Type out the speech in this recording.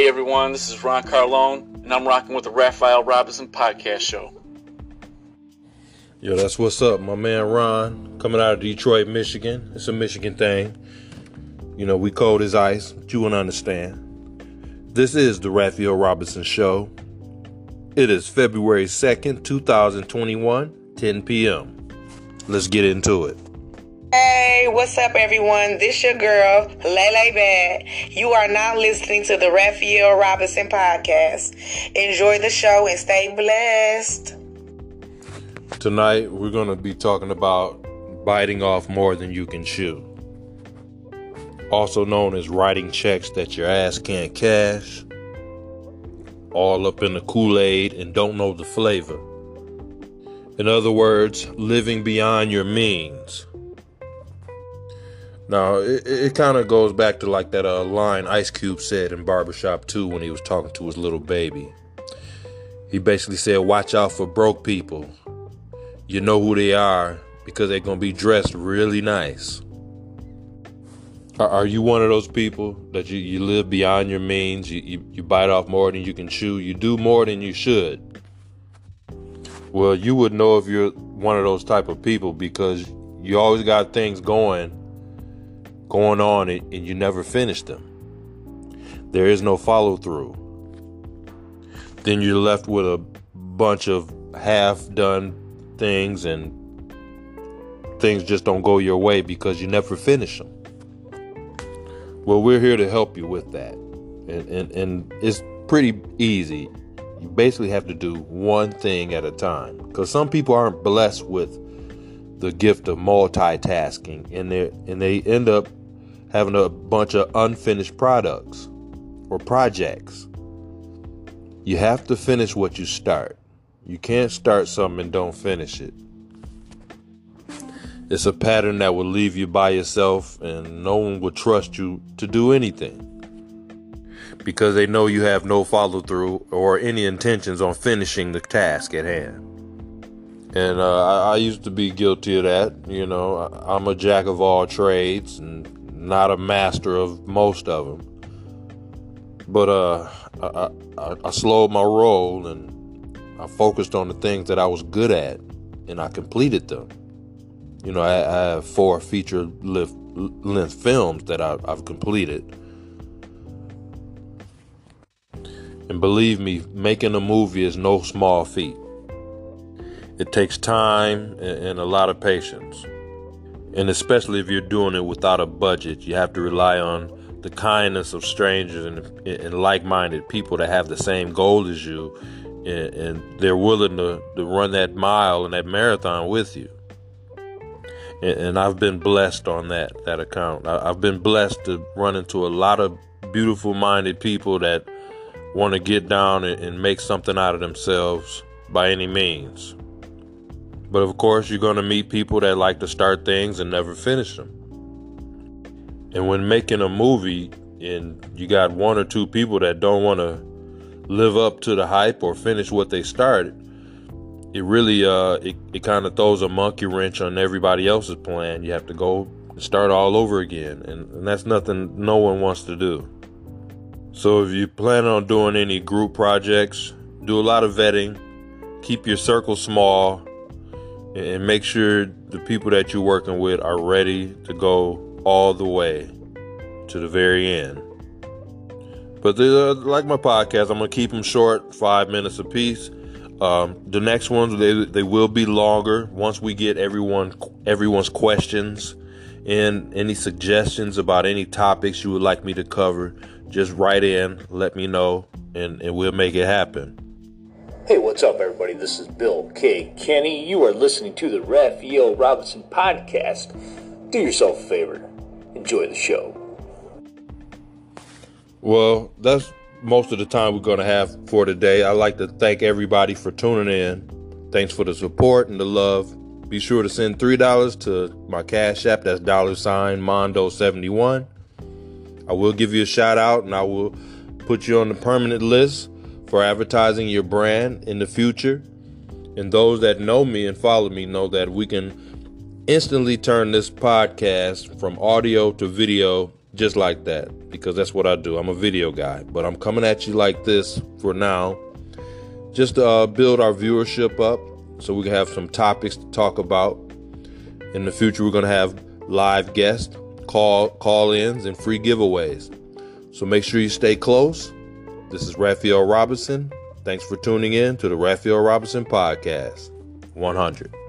Hey everyone, this is Ron Carlone, and I'm rocking with the Raphael Robinson Podcast Show. Yo, that's what's up, my man Ron, coming out of Detroit, Michigan. It's a Michigan thing. You know, we cold as ice, but you won't understand. This is the Raphael Robinson Show. It is February 2nd, 2021, 10 p.m. Let's get into it. Hey, what's up, everyone? This your girl, Lele Bad. You are now listening to the Raphael Robinson podcast. Enjoy the show and stay blessed. Tonight, we're going to be talking about biting off more than you can chew. Also known as writing checks that your ass can't cash. All up in the Kool Aid and don't know the flavor. In other words, living beyond your means. Now, it, it kind of goes back to like that uh, line Ice Cube said in Barbershop 2 when he was talking to his little baby. He basically said, Watch out for broke people. You know who they are because they're going to be dressed really nice. Are, you one of those people that you, you live beyond your means? You, you, you bite off more than you can chew? You do more than you should? Well, you would know if you're one of those type of people because you always got things going going on and, you never finish them. There is no follow through. Then you're left with a bunch of half done things and things just don't go your way because you never finish them. Well, we're here to help you with that. And, and, and it's pretty easy. You basically have to do one thing at a time because some people aren't blessed with the gift of multitasking and they and they end up having a bunch of unfinished products or projects. You have to finish what you start. You can't start something and don't finish it. It's a pattern that will leave you by yourself and no one will trust you to do anything because they know you have no follow through or any intentions on finishing the task at hand. And uh, I, I, used to be guilty of that. You know, I, I'm a jack of all trades and not a master of most of them. But uh, I, I, I slowed my roll and I focused on the things that I was good at, and I completed them. You know, I, I have four feature length, length films that I, I've completed. And believe me, making a movie is no small feat. It takes time and a lot of patience. And especially if you're doing it without a budget, you have to rely on the kindness of strangers and, and like minded people that have the same goal as you and, and, they're willing to, to run that mile and that marathon with you. And, and I've been blessed on that, that account. I, I've been blessed to run into a lot of beautiful minded people that want to get down and, and make something out of themselves by any means. But of course, you're going to meet people that like to start things and never finish them. And when making a movie and you got one or two people that don't want to live up to the hype or finish what they started, it really uh it, it kind of throws a monkey wrench on everybody else's plan. You have to go start all over again, and, and that's nothing no one wants to do. So if you plan on doing any group projects, do a lot of vetting, keep your circle small, and make sure the people that you're working with are ready to go all the way to the very end. But uh, like my podcast, I'm gonna keep them short, five minutes apiece. Um, the next ones they they will be longer once we get everyone everyone's questions and any suggestions about any topics you would like me to cover. Just write in, let me know, and, and we'll make it happen. Hey, what's up, everybody? This is Bill K. Kenny. You are listening to the Raphael Robinson podcast. Do yourself a favor, enjoy the show. Well, that's most of the time we're going to have for today. I'd like to thank everybody for tuning in. Thanks for the support and the love. Be sure to send $3 to my Cash App. That's dollar sign Mondo71. I will give you a shout out and I will put you on the permanent list for advertising your brand in the future. And those that know me and follow me know that we can instantly turn this podcast from audio to video just like that because that's what I do. I'm a video guy, but I'm coming at you like this for now, just to uh, build our viewership up so we can have some topics to talk about. In the future, we're going to have live guests, call call ins, and free giveaways. So make sure you stay close. This is Raphael Robinson. Thanks for tuning in to the Raphael Robinson Podcast 100.